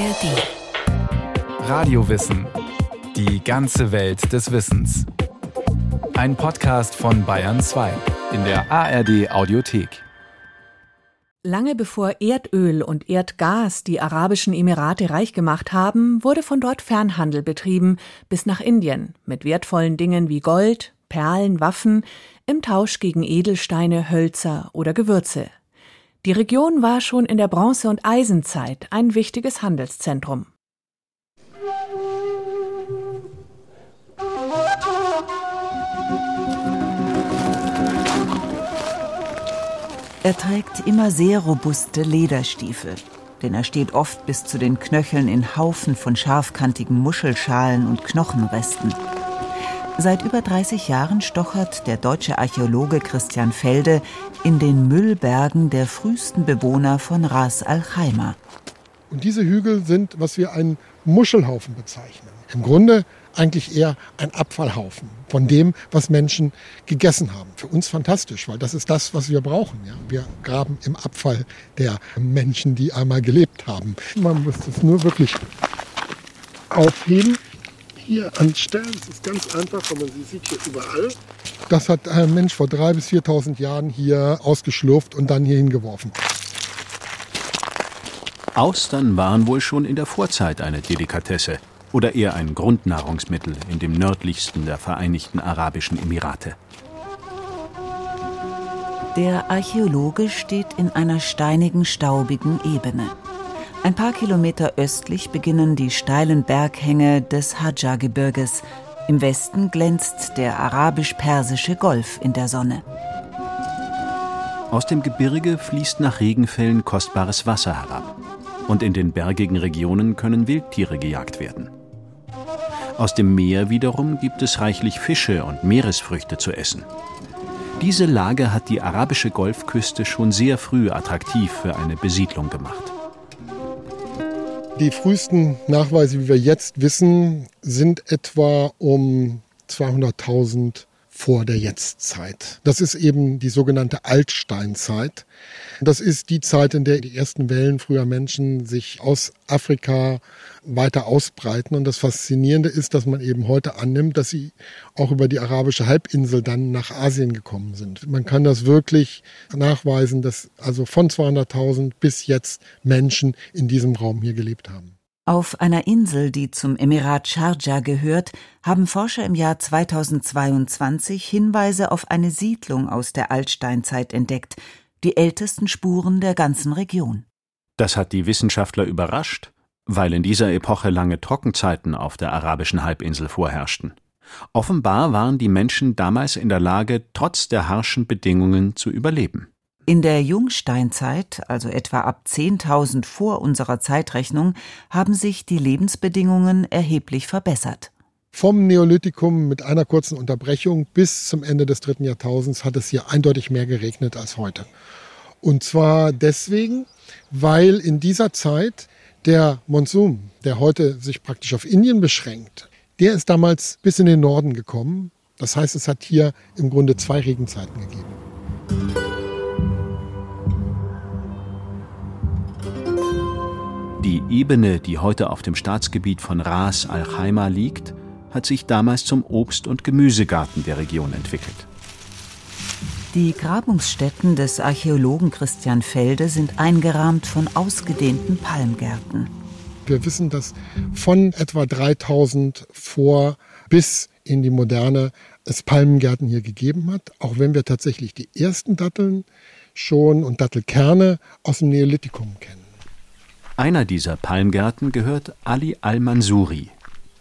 ARD. Radiowissen. Die ganze Welt des Wissens. Ein Podcast von Bayern 2 in der ARD Audiothek. Lange bevor Erdöl und Erdgas die Arabischen Emirate reich gemacht haben, wurde von dort Fernhandel betrieben bis nach Indien mit wertvollen Dingen wie Gold, Perlen, Waffen im Tausch gegen Edelsteine, Hölzer oder Gewürze. Die Region war schon in der Bronze- und Eisenzeit ein wichtiges Handelszentrum. Er trägt immer sehr robuste Lederstiefel, denn er steht oft bis zu den Knöcheln in Haufen von scharfkantigen Muschelschalen und Knochenresten. Seit über 30 Jahren stochert der deutsche Archäologe Christian Felde in den Müllbergen der frühesten Bewohner von Ras Al Khaimah. Und diese Hügel sind, was wir einen Muschelhaufen bezeichnen. Im Grunde eigentlich eher ein Abfallhaufen von dem, was Menschen gegessen haben. Für uns fantastisch, weil das ist das, was wir brauchen. Ja? Wir graben im Abfall der Menschen, die einmal gelebt haben. Man muss das nur wirklich aufheben hier an Stellen, das ist ganz einfach, weil man sie sieht hier überall. Das hat ein Mensch vor 3.000 bis 4.000 Jahren hier ausgeschlurft und dann hier hingeworfen. Austern waren wohl schon in der Vorzeit eine Delikatesse oder eher ein Grundnahrungsmittel in dem nördlichsten der Vereinigten Arabischen Emirate. Der Archäologe steht in einer steinigen, staubigen Ebene. Ein paar Kilometer östlich beginnen die steilen Berghänge des Hadja-Gebirges. Im Westen glänzt der arabisch-persische Golf in der Sonne. Aus dem Gebirge fließt nach Regenfällen kostbares Wasser herab. Und in den bergigen Regionen können Wildtiere gejagt werden. Aus dem Meer wiederum gibt es reichlich Fische und Meeresfrüchte zu essen. Diese Lage hat die arabische Golfküste schon sehr früh attraktiv für eine Besiedlung gemacht. Die frühesten Nachweise, wie wir jetzt wissen, sind etwa um 200.000 vor der Jetztzeit. Das ist eben die sogenannte Altsteinzeit. Das ist die Zeit, in der die ersten Wellen früher Menschen sich aus Afrika weiter ausbreiten. Und das Faszinierende ist, dass man eben heute annimmt, dass sie auch über die arabische Halbinsel dann nach Asien gekommen sind. Man kann das wirklich nachweisen, dass also von 200.000 bis jetzt Menschen in diesem Raum hier gelebt haben. Auf einer Insel, die zum Emirat Sharjah gehört, haben Forscher im Jahr 2022 Hinweise auf eine Siedlung aus der Altsteinzeit entdeckt, die ältesten Spuren der ganzen Region. Das hat die Wissenschaftler überrascht, weil in dieser Epoche lange Trockenzeiten auf der arabischen Halbinsel vorherrschten. Offenbar waren die Menschen damals in der Lage, trotz der harschen Bedingungen zu überleben. In der Jungsteinzeit, also etwa ab 10.000 vor unserer Zeitrechnung, haben sich die Lebensbedingungen erheblich verbessert. Vom Neolithikum mit einer kurzen Unterbrechung bis zum Ende des dritten Jahrtausends hat es hier eindeutig mehr geregnet als heute. Und zwar deswegen, weil in dieser Zeit der Monsun, der heute sich praktisch auf Indien beschränkt, der ist damals bis in den Norden gekommen. Das heißt, es hat hier im Grunde zwei Regenzeiten gegeben. Die Ebene, die heute auf dem Staatsgebiet von Ras Al Khaimah liegt, hat sich damals zum Obst- und Gemüsegarten der Region entwickelt. Die Grabungsstätten des Archäologen Christian Felde sind eingerahmt von ausgedehnten Palmgärten. Wir wissen, dass von etwa 3000 vor bis in die Moderne es Palmgärten hier gegeben hat, auch wenn wir tatsächlich die ersten Datteln schon und Dattelkerne aus dem Neolithikum kennen. Einer dieser Palmgärten gehört Ali al-Mansuri.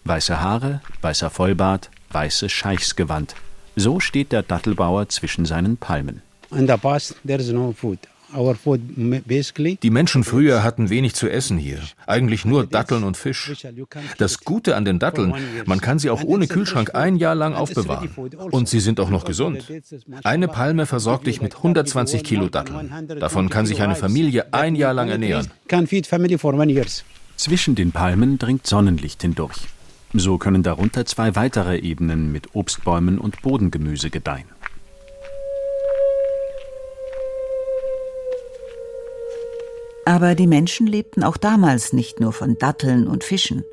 Weiße Haare, weißer Vollbart, weißes Scheichsgewand. So steht der Dattelbauer zwischen seinen Palmen. In the past there is no food. Die Menschen früher hatten wenig zu essen hier, eigentlich nur Datteln und Fisch. Das Gute an den Datteln, man kann sie auch ohne Kühlschrank ein Jahr lang aufbewahren. Und sie sind auch noch gesund. Eine Palme versorgt dich mit 120 Kilo Datteln. Davon kann sich eine Familie ein Jahr lang ernähren. Zwischen den Palmen dringt Sonnenlicht hindurch. So können darunter zwei weitere Ebenen mit Obstbäumen und Bodengemüse gedeihen. Aber die Menschen lebten auch damals nicht nur von Datteln und Fischen.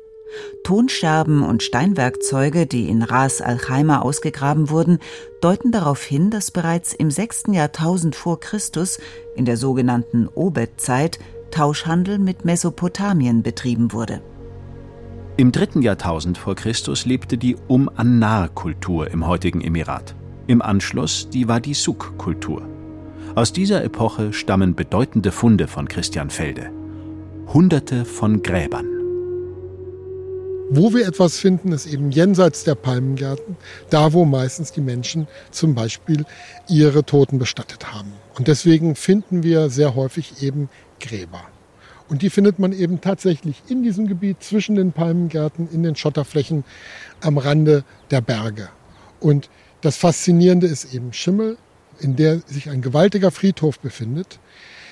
Tonscherben und Steinwerkzeuge, die in Ras al-Khaimah ausgegraben wurden, deuten darauf hin, dass bereits im 6. Jahrtausend vor Christus, in der sogenannten Obed-Zeit, Tauschhandel mit Mesopotamien betrieben wurde. Im dritten Jahrtausend vor Christus lebte die Um-Annar-Kultur im heutigen Emirat. Im Anschluss die Wadi-Suk-Kultur. Aus dieser Epoche stammen bedeutende Funde von Christian Felde. Hunderte von Gräbern. Wo wir etwas finden, ist eben jenseits der Palmengärten, da wo meistens die Menschen zum Beispiel ihre Toten bestattet haben. Und deswegen finden wir sehr häufig eben Gräber. Und die findet man eben tatsächlich in diesem Gebiet zwischen den Palmengärten, in den Schotterflächen am Rande der Berge. Und das Faszinierende ist eben Schimmel, in der sich ein gewaltiger Friedhof befindet,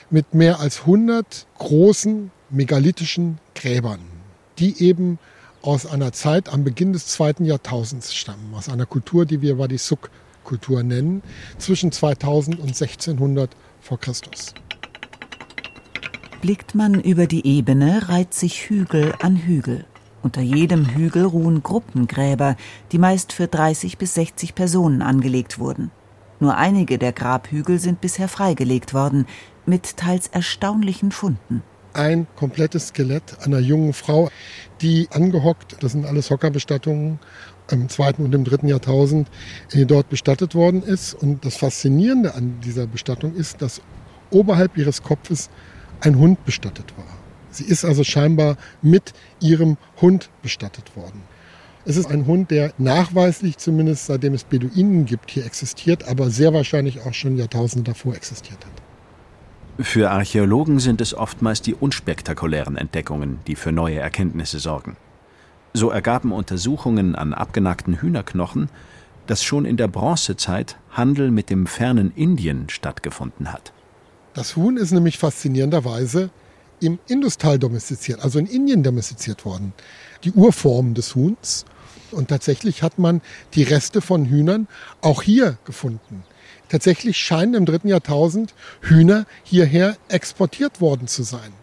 mit mehr als 100 großen megalithischen Gräbern, die eben aus einer Zeit am Beginn des zweiten Jahrtausends stammen, aus einer Kultur, die wir Wadisuk-Kultur nennen, zwischen 2000 und 1600 vor Christus. Blickt man über die Ebene, reiht sich Hügel an Hügel. Unter jedem Hügel ruhen Gruppengräber, die meist für 30 bis 60 Personen angelegt wurden. Nur einige der Grabhügel sind bisher freigelegt worden, mit teils erstaunlichen Funden ein komplettes Skelett einer jungen Frau, die angehockt, das sind alles Hockerbestattungen, im zweiten und im dritten Jahrtausend äh, dort bestattet worden ist. Und das Faszinierende an dieser Bestattung ist, dass oberhalb ihres Kopfes ein Hund bestattet war. Sie ist also scheinbar mit ihrem Hund bestattet worden. Es ist ein Hund, der nachweislich zumindest seitdem es Beduinen gibt hier existiert, aber sehr wahrscheinlich auch schon Jahrtausende davor existiert hat. Für Archäologen sind es oftmals die unspektakulären Entdeckungen, die für neue Erkenntnisse sorgen. So ergaben Untersuchungen an abgenackten Hühnerknochen, dass schon in der Bronzezeit Handel mit dem fernen Indien stattgefunden hat. Das Huhn ist nämlich faszinierenderweise im Industal domestiziert, also in Indien domestiziert worden. Die Urform des Huhns. Und tatsächlich hat man die Reste von Hühnern auch hier gefunden. Tatsächlich scheinen im dritten Jahrtausend Hühner hierher exportiert worden zu sein.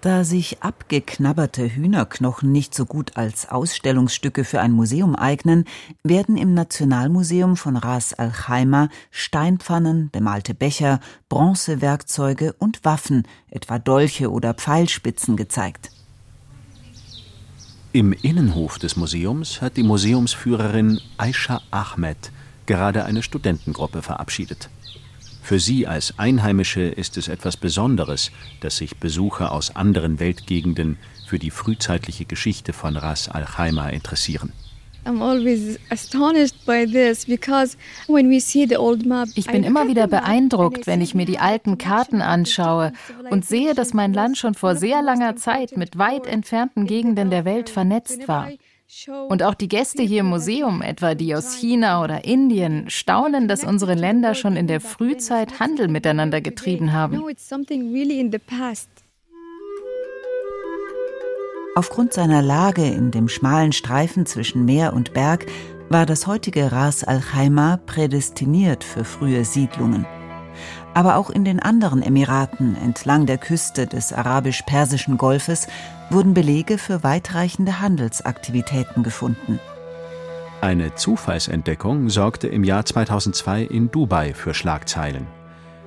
Da sich abgeknabberte Hühnerknochen nicht so gut als Ausstellungsstücke für ein Museum eignen, werden im Nationalmuseum von Ras Al Khaimah Steinpfannen, bemalte Becher, Bronzewerkzeuge und Waffen, etwa Dolche oder Pfeilspitzen gezeigt. Im Innenhof des Museums hat die Museumsführerin Aisha Ahmed gerade eine Studentengruppe verabschiedet. Für sie als Einheimische ist es etwas Besonderes, dass sich Besucher aus anderen Weltgegenden für die frühzeitliche Geschichte von Ras Al Khaimah interessieren. Ich bin immer wieder beeindruckt, wenn ich mir die alten Karten anschaue und sehe, dass mein Land schon vor sehr langer Zeit mit weit entfernten Gegenden der Welt vernetzt war. Und auch die Gäste hier im Museum, etwa die aus China oder Indien, staunen, dass unsere Länder schon in der Frühzeit Handel miteinander getrieben haben. Aufgrund seiner Lage in dem schmalen Streifen zwischen Meer und Berg war das heutige Ras Al Khaimah prädestiniert für frühe Siedlungen. Aber auch in den anderen Emiraten entlang der Küste des arabisch-persischen Golfes wurden Belege für weitreichende Handelsaktivitäten gefunden. Eine Zufallsentdeckung sorgte im Jahr 2002 in Dubai für Schlagzeilen.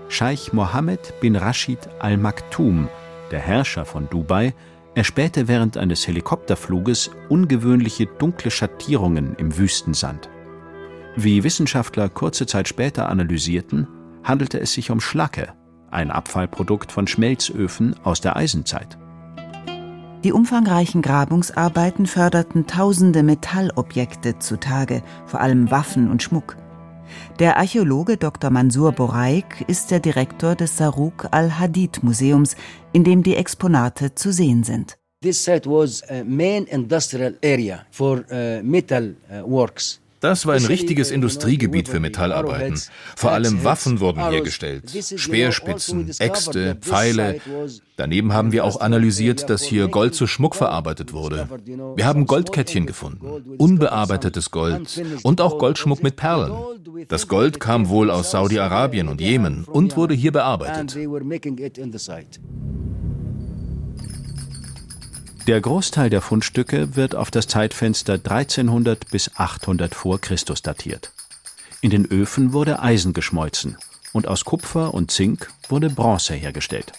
Scheich Mohammed bin Rashid Al Maktoum, der Herrscher von Dubai, erspähte während eines Helikopterfluges ungewöhnliche dunkle Schattierungen im Wüstensand. Wie Wissenschaftler kurze Zeit später analysierten, handelte es sich um Schlacke, ein Abfallprodukt von Schmelzöfen aus der Eisenzeit. Die umfangreichen Grabungsarbeiten förderten tausende Metallobjekte zutage, vor allem Waffen und Schmuck. Der Archäologe Dr. Mansur Boraik ist der Direktor des Saruk al-Hadid Museums, in dem die Exponate zu sehen sind. This site was a main industrial area for uh, metal uh, works. Das war ein richtiges Industriegebiet für Metallarbeiten. Vor allem Waffen wurden hergestellt. Speerspitzen, Äxte, Pfeile. Daneben haben wir auch analysiert, dass hier Gold zu Schmuck verarbeitet wurde. Wir haben Goldkettchen gefunden, unbearbeitetes Gold und auch Goldschmuck mit Perlen. Das Gold kam wohl aus Saudi-Arabien und Jemen und wurde hier bearbeitet. Der Großteil der Fundstücke wird auf das Zeitfenster 1300 bis 800 vor Christus datiert. In den Öfen wurde Eisen geschmolzen und aus Kupfer und Zink wurde Bronze hergestellt.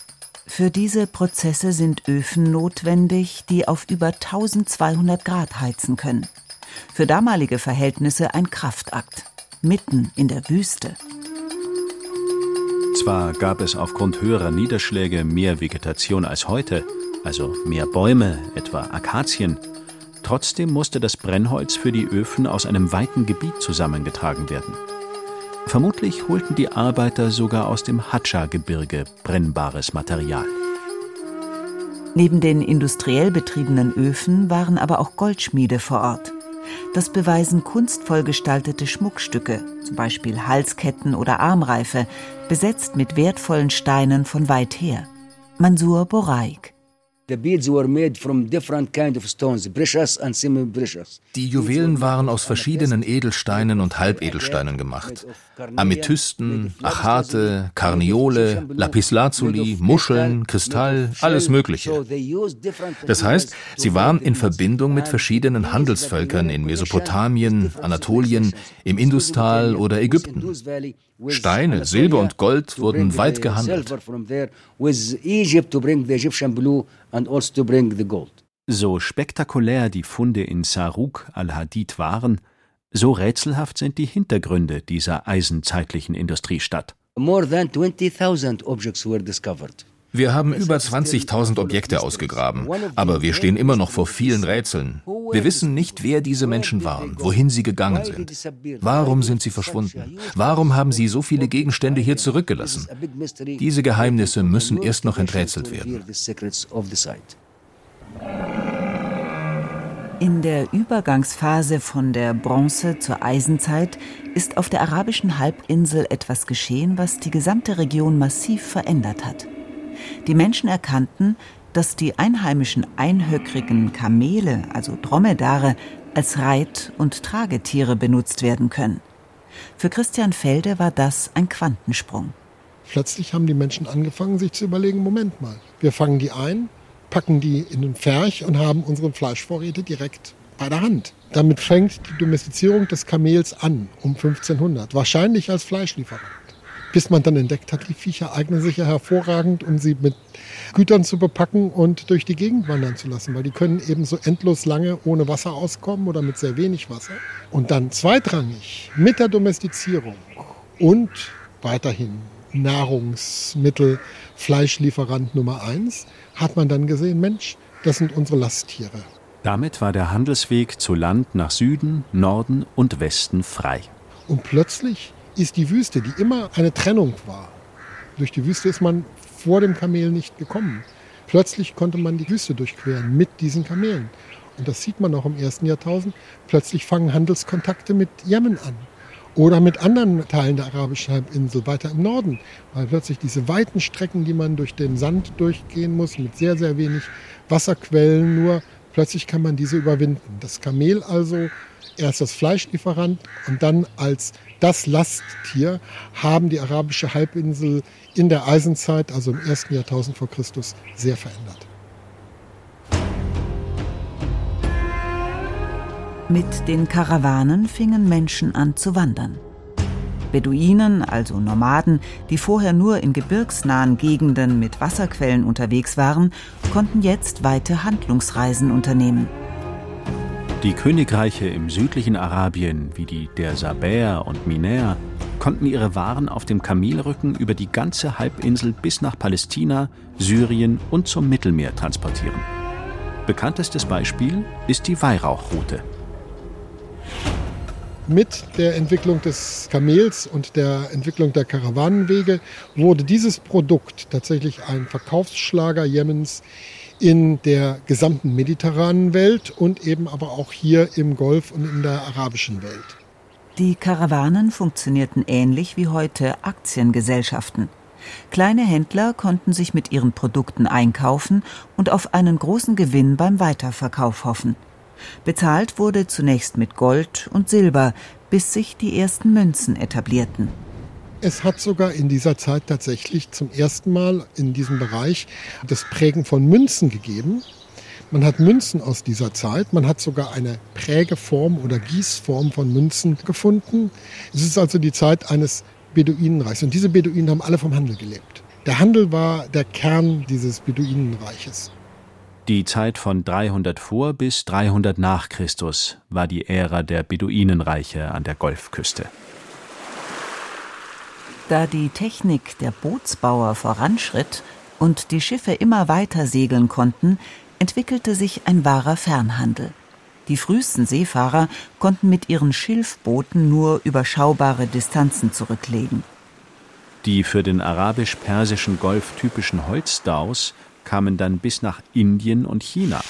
Für diese Prozesse sind Öfen notwendig, die auf über 1200 Grad heizen können. Für damalige Verhältnisse ein Kraftakt, mitten in der Wüste. Zwar gab es aufgrund höherer Niederschläge mehr Vegetation als heute, also mehr Bäume, etwa Akazien, trotzdem musste das Brennholz für die Öfen aus einem weiten Gebiet zusammengetragen werden. Vermutlich holten die Arbeiter sogar aus dem Hatscha-Gebirge brennbares Material. Neben den industriell betriebenen Öfen waren aber auch Goldschmiede vor Ort. Das beweisen kunstvoll gestaltete Schmuckstücke, zum Beispiel Halsketten oder Armreife, besetzt mit wertvollen Steinen von weit her. Mansur Boraik. Die Juwelen waren aus verschiedenen Edelsteinen und Halbedelsteinen gemacht. Amethysten, Achate, Karniole, Lapislazuli, Muscheln, Kristall, alles Mögliche. Das heißt, sie waren in Verbindung mit verschiedenen Handelsvölkern in Mesopotamien, Anatolien, im Industal oder Ägypten. Steine, Silber und Gold wurden weit gehandelt. Also so spektakulär die Funde in Saruk al-Hadid waren, so rätselhaft sind die Hintergründe dieser eisenzeitlichen Industriestadt. More than 20,000 objects were discovered. Wir haben über 20.000 Objekte ausgegraben, aber wir stehen immer noch vor vielen Rätseln. Wir wissen nicht, wer diese Menschen waren, wohin sie gegangen sind. Warum sind sie verschwunden? Warum haben sie so viele Gegenstände hier zurückgelassen? Diese Geheimnisse müssen erst noch enträtselt werden. In der Übergangsphase von der Bronze zur Eisenzeit ist auf der arabischen Halbinsel etwas geschehen, was die gesamte Region massiv verändert hat. Die Menschen erkannten, dass die einheimischen einhöckrigen Kamele, also Dromedare, als Reit- und Tragetiere benutzt werden können. Für Christian Felde war das ein Quantensprung. Plötzlich haben die Menschen angefangen, sich zu überlegen, Moment mal, wir fangen die ein, packen die in den Pferch und haben unsere Fleischvorräte direkt bei der Hand. Damit fängt die Domestizierung des Kamels an, um 1500, wahrscheinlich als Fleischlieferant bis man dann entdeckt hat, die Viecher eignen sich ja hervorragend, um sie mit Gütern zu bepacken und durch die Gegend wandern zu lassen, weil die können eben so endlos lange ohne Wasser auskommen oder mit sehr wenig Wasser. Und dann zweitrangig mit der Domestizierung und weiterhin Nahrungsmittel, Fleischlieferant Nummer eins, hat man dann gesehen, Mensch, das sind unsere Lasttiere. Damit war der Handelsweg zu Land nach Süden, Norden und Westen frei. Und plötzlich ist die Wüste, die immer eine Trennung war. Durch die Wüste ist man vor dem Kamel nicht gekommen. Plötzlich konnte man die Wüste durchqueren mit diesen Kamelen. Und das sieht man auch im ersten Jahrtausend. Plötzlich fangen Handelskontakte mit Jemen an. Oder mit anderen Teilen der arabischen Halbinsel weiter im Norden. Weil plötzlich diese weiten Strecken, die man durch den Sand durchgehen muss, mit sehr, sehr wenig Wasserquellen nur, plötzlich kann man diese überwinden. Das Kamel also erst als Fleischlieferant und dann als das Lasttier haben die arabische Halbinsel in der Eisenzeit, also im ersten Jahrtausend vor Christus, sehr verändert. Mit den Karawanen fingen Menschen an zu wandern. Beduinen, also Nomaden, die vorher nur in gebirgsnahen Gegenden mit Wasserquellen unterwegs waren, konnten jetzt weite Handlungsreisen unternehmen. Die Königreiche im südlichen Arabien, wie die der Sabäer und Miner, konnten ihre Waren auf dem Kamelrücken über die ganze Halbinsel bis nach Palästina, Syrien und zum Mittelmeer transportieren. Bekanntestes Beispiel ist die Weihrauchroute. Mit der Entwicklung des Kamels und der Entwicklung der Karawanenwege wurde dieses Produkt tatsächlich ein Verkaufsschlager Jemens in der gesamten mediterranen Welt und eben aber auch hier im Golf und in der arabischen Welt. Die Karawanen funktionierten ähnlich wie heute Aktiengesellschaften. Kleine Händler konnten sich mit ihren Produkten einkaufen und auf einen großen Gewinn beim Weiterverkauf hoffen. Bezahlt wurde zunächst mit Gold und Silber, bis sich die ersten Münzen etablierten. Es hat sogar in dieser Zeit tatsächlich zum ersten Mal in diesem Bereich das Prägen von Münzen gegeben. Man hat Münzen aus dieser Zeit. Man hat sogar eine Prägeform oder Gießform von Münzen gefunden. Es ist also die Zeit eines Beduinenreichs. Und diese Beduinen haben alle vom Handel gelebt. Der Handel war der Kern dieses Beduinenreiches. Die Zeit von 300 vor bis 300 nach Christus war die Ära der Beduinenreiche an der Golfküste. Da die Technik der Bootsbauer voranschritt und die Schiffe immer weiter segeln konnten, entwickelte sich ein wahrer Fernhandel. Die frühesten Seefahrer konnten mit ihren Schilfbooten nur überschaubare Distanzen zurücklegen. Die für den arabisch-persischen Golf typischen Holzdaus kamen dann bis nach Indien und China.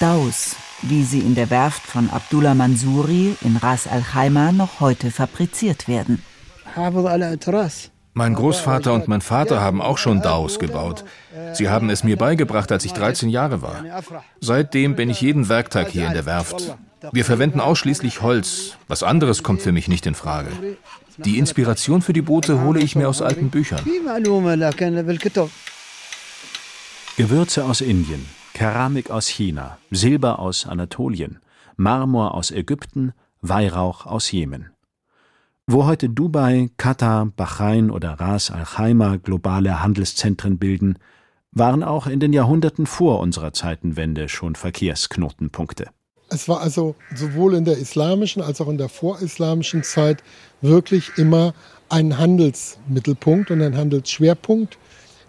Daus, wie sie in der Werft von Abdullah Mansuri in Ras Al Khaimah noch heute fabriziert werden. Mein Großvater und mein Vater haben auch schon Daus gebaut. Sie haben es mir beigebracht, als ich 13 Jahre war. Seitdem bin ich jeden Werktag hier in der Werft. Wir verwenden ausschließlich Holz. Was anderes kommt für mich nicht in Frage. Die Inspiration für die Boote hole ich mir aus alten Büchern. Gewürze aus Indien, Keramik aus China, Silber aus Anatolien, Marmor aus Ägypten, Weihrauch aus Jemen. Wo heute Dubai, Katar, Bahrain oder Ras Al Khaimah globale Handelszentren bilden, waren auch in den Jahrhunderten vor unserer Zeitenwende schon Verkehrsknotenpunkte. Es war also sowohl in der islamischen als auch in der vorislamischen Zeit wirklich immer ein Handelsmittelpunkt und ein Handelsschwerpunkt.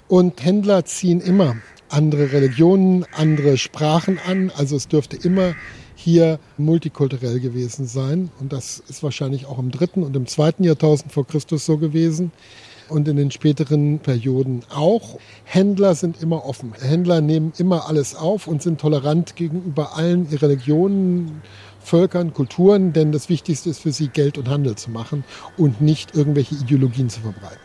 Und Händler ziehen immer andere Religionen, andere Sprachen an. Also es dürfte immer hier multikulturell gewesen sein. Und das ist wahrscheinlich auch im dritten und im zweiten Jahrtausend vor Christus so gewesen. Und in den späteren Perioden auch. Händler sind immer offen. Händler nehmen immer alles auf und sind tolerant gegenüber allen Religionen, Völkern, Kulturen, denn das Wichtigste ist für sie, Geld und Handel zu machen und nicht irgendwelche Ideologien zu verbreiten.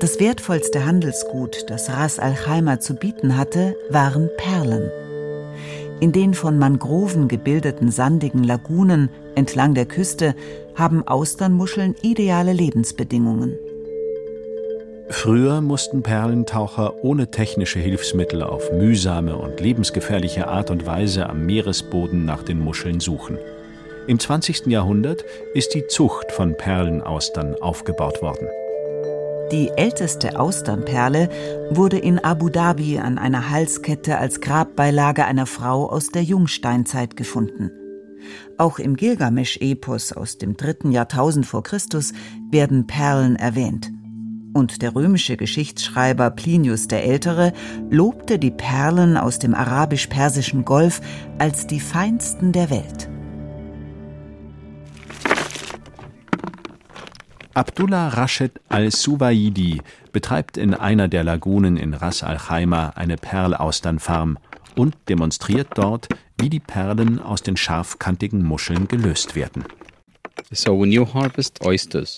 Das wertvollste Handelsgut, das Ras Al Khaimah zu bieten hatte, waren Perlen. In den von Mangroven gebildeten sandigen Lagunen entlang der Küste haben Austernmuscheln ideale Lebensbedingungen. Früher mussten Perlentaucher ohne technische Hilfsmittel auf mühsame und lebensgefährliche Art und Weise am Meeresboden nach den Muscheln suchen. Im 20. Jahrhundert ist die Zucht von Perlenaustern aufgebaut worden. Die älteste Austernperle wurde in Abu Dhabi an einer Halskette als Grabbeilage einer Frau aus der Jungsteinzeit gefunden. Auch im Gilgamesch-Epos aus dem dritten Jahrtausend vor Christus werden Perlen erwähnt. Und der römische Geschichtsschreiber Plinius der Ältere lobte die Perlen aus dem arabisch-persischen Golf als die feinsten der Welt. Abdullah Rashid al-Suwaidi betreibt in einer der Lagunen in Ras Al Khaimah eine Perlausternfarm und demonstriert dort, wie die Perlen aus den scharfkantigen Muscheln gelöst werden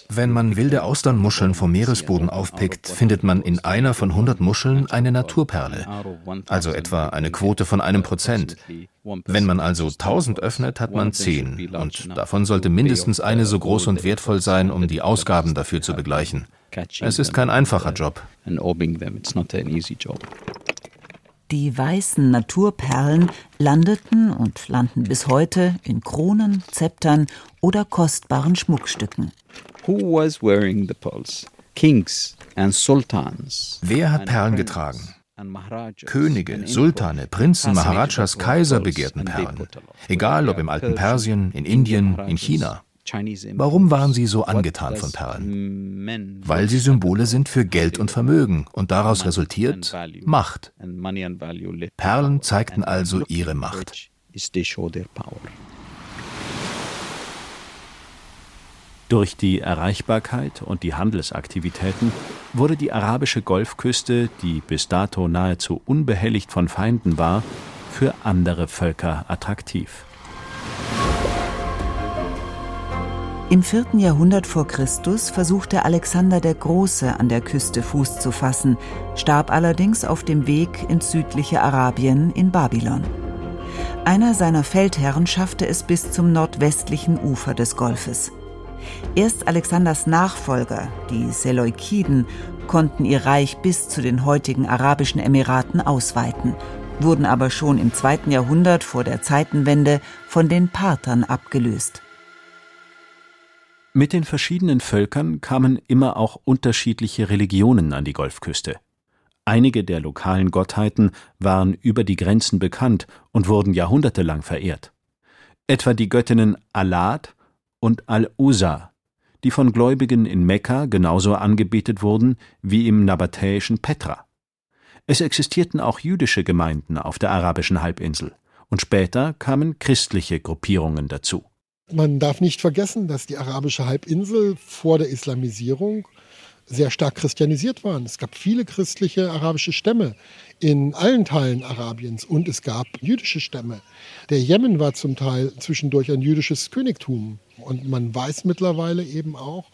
wenn man wilde Austernmuscheln vom Meeresboden aufpickt, findet man in einer von 100 Muscheln eine Naturperle, also etwa eine Quote von einem Prozent. Wenn man also 1000 öffnet, hat man 10 und davon sollte mindestens eine so groß und wertvoll sein, um die Ausgaben dafür zu begleichen. Es ist kein einfacher Job. Die weißen Naturperlen landeten und landen bis heute in Kronen, Zeptern oder kostbaren Schmuckstücken. Who was wearing the pearls? Kings and sultans. Wer hat Perlen getragen? Könige, Sultane, Prinzen, Maharajas, Kaiser begehrten Perlen. Egal ob im alten Persien, in Indien, in China. Warum waren sie so angetan von Perlen? Weil sie Symbole sind für Geld und Vermögen und daraus resultiert Macht. Perlen zeigten also ihre Macht. Durch die Erreichbarkeit und die Handelsaktivitäten wurde die arabische Golfküste, die bis dato nahezu unbehelligt von Feinden war, für andere Völker attraktiv. Im vierten Jahrhundert vor Christus versuchte Alexander der Große an der Küste Fuß zu fassen, starb allerdings auf dem Weg ins südliche Arabien in Babylon. Einer seiner Feldherren schaffte es bis zum nordwestlichen Ufer des Golfes. Erst Alexanders Nachfolger, die Seleukiden, konnten ihr Reich bis zu den heutigen Arabischen Emiraten ausweiten, wurden aber schon im zweiten Jahrhundert vor der Zeitenwende von den Parthern abgelöst. Mit den verschiedenen Völkern kamen immer auch unterschiedliche Religionen an die Golfküste. Einige der lokalen Gottheiten waren über die Grenzen bekannt und wurden jahrhundertelang verehrt. Etwa die Göttinnen Alat und Al-Usa, die von Gläubigen in Mekka genauso angebetet wurden wie im nabatäischen Petra. Es existierten auch jüdische Gemeinden auf der arabischen Halbinsel, und später kamen christliche Gruppierungen dazu. Man darf nicht vergessen, dass die arabische Halbinsel vor der Islamisierung sehr stark christianisiert waren. Es gab viele christliche arabische Stämme in allen Teilen Arabiens und es gab jüdische Stämme. Der Jemen war zum Teil zwischendurch ein jüdisches Königtum und man weiß mittlerweile eben auch,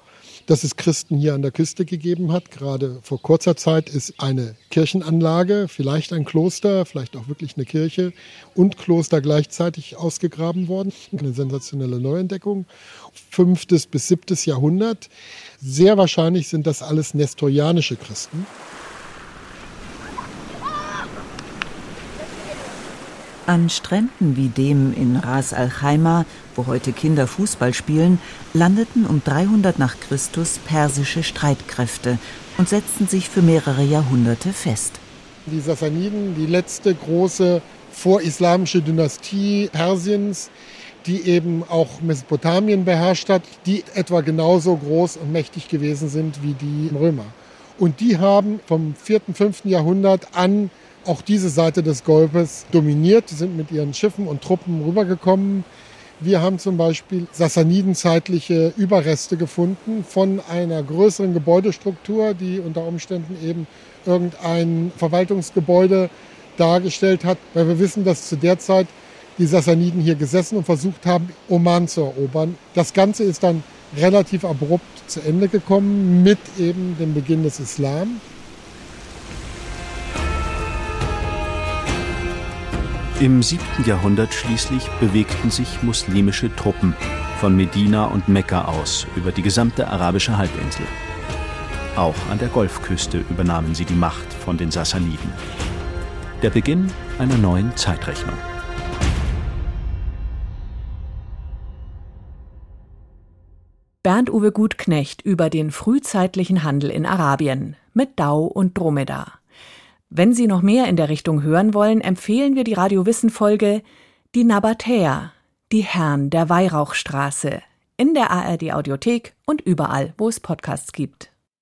dass es Christen hier an der Küste gegeben hat. Gerade vor kurzer Zeit ist eine Kirchenanlage, vielleicht ein Kloster, vielleicht auch wirklich eine Kirche und Kloster gleichzeitig ausgegraben worden. Eine sensationelle Neuentdeckung. Fünftes bis siebtes Jahrhundert. Sehr wahrscheinlich sind das alles nestorianische Christen. An Stränden wie dem in Ras al Khaimah, wo heute Kinder Fußball spielen, landeten um 300 nach Christus persische Streitkräfte und setzten sich für mehrere Jahrhunderte fest. Die Sassaniden, die letzte große vorislamische Dynastie Persiens, die eben auch Mesopotamien beherrscht hat, die etwa genauso groß und mächtig gewesen sind wie die Römer. Und die haben vom 4., 5. Jahrhundert an auch diese Seite des Golfes dominiert. Sind mit ihren Schiffen und Truppen rübergekommen. Wir haben zum Beispiel Sassanidenzeitliche Überreste gefunden von einer größeren Gebäudestruktur, die unter Umständen eben irgendein Verwaltungsgebäude dargestellt hat, weil wir wissen, dass zu der Zeit die Sassaniden hier gesessen und versucht haben, Oman zu erobern. Das Ganze ist dann relativ abrupt zu Ende gekommen mit eben dem Beginn des Islam. Im 7. Jahrhundert schließlich bewegten sich muslimische Truppen von Medina und Mekka aus über die gesamte arabische Halbinsel. Auch an der Golfküste übernahmen sie die Macht von den Sassaniden. Der Beginn einer neuen Zeitrechnung. Bernd Uwe Gutknecht über den frühzeitlichen Handel in Arabien mit Dau und Dromedar. Wenn Sie noch mehr in der Richtung hören wollen, empfehlen wir die Radio Wissen Folge Die Nabatäer, die Herren der Weihrauchstraße in der ARD Audiothek und überall, wo es Podcasts gibt.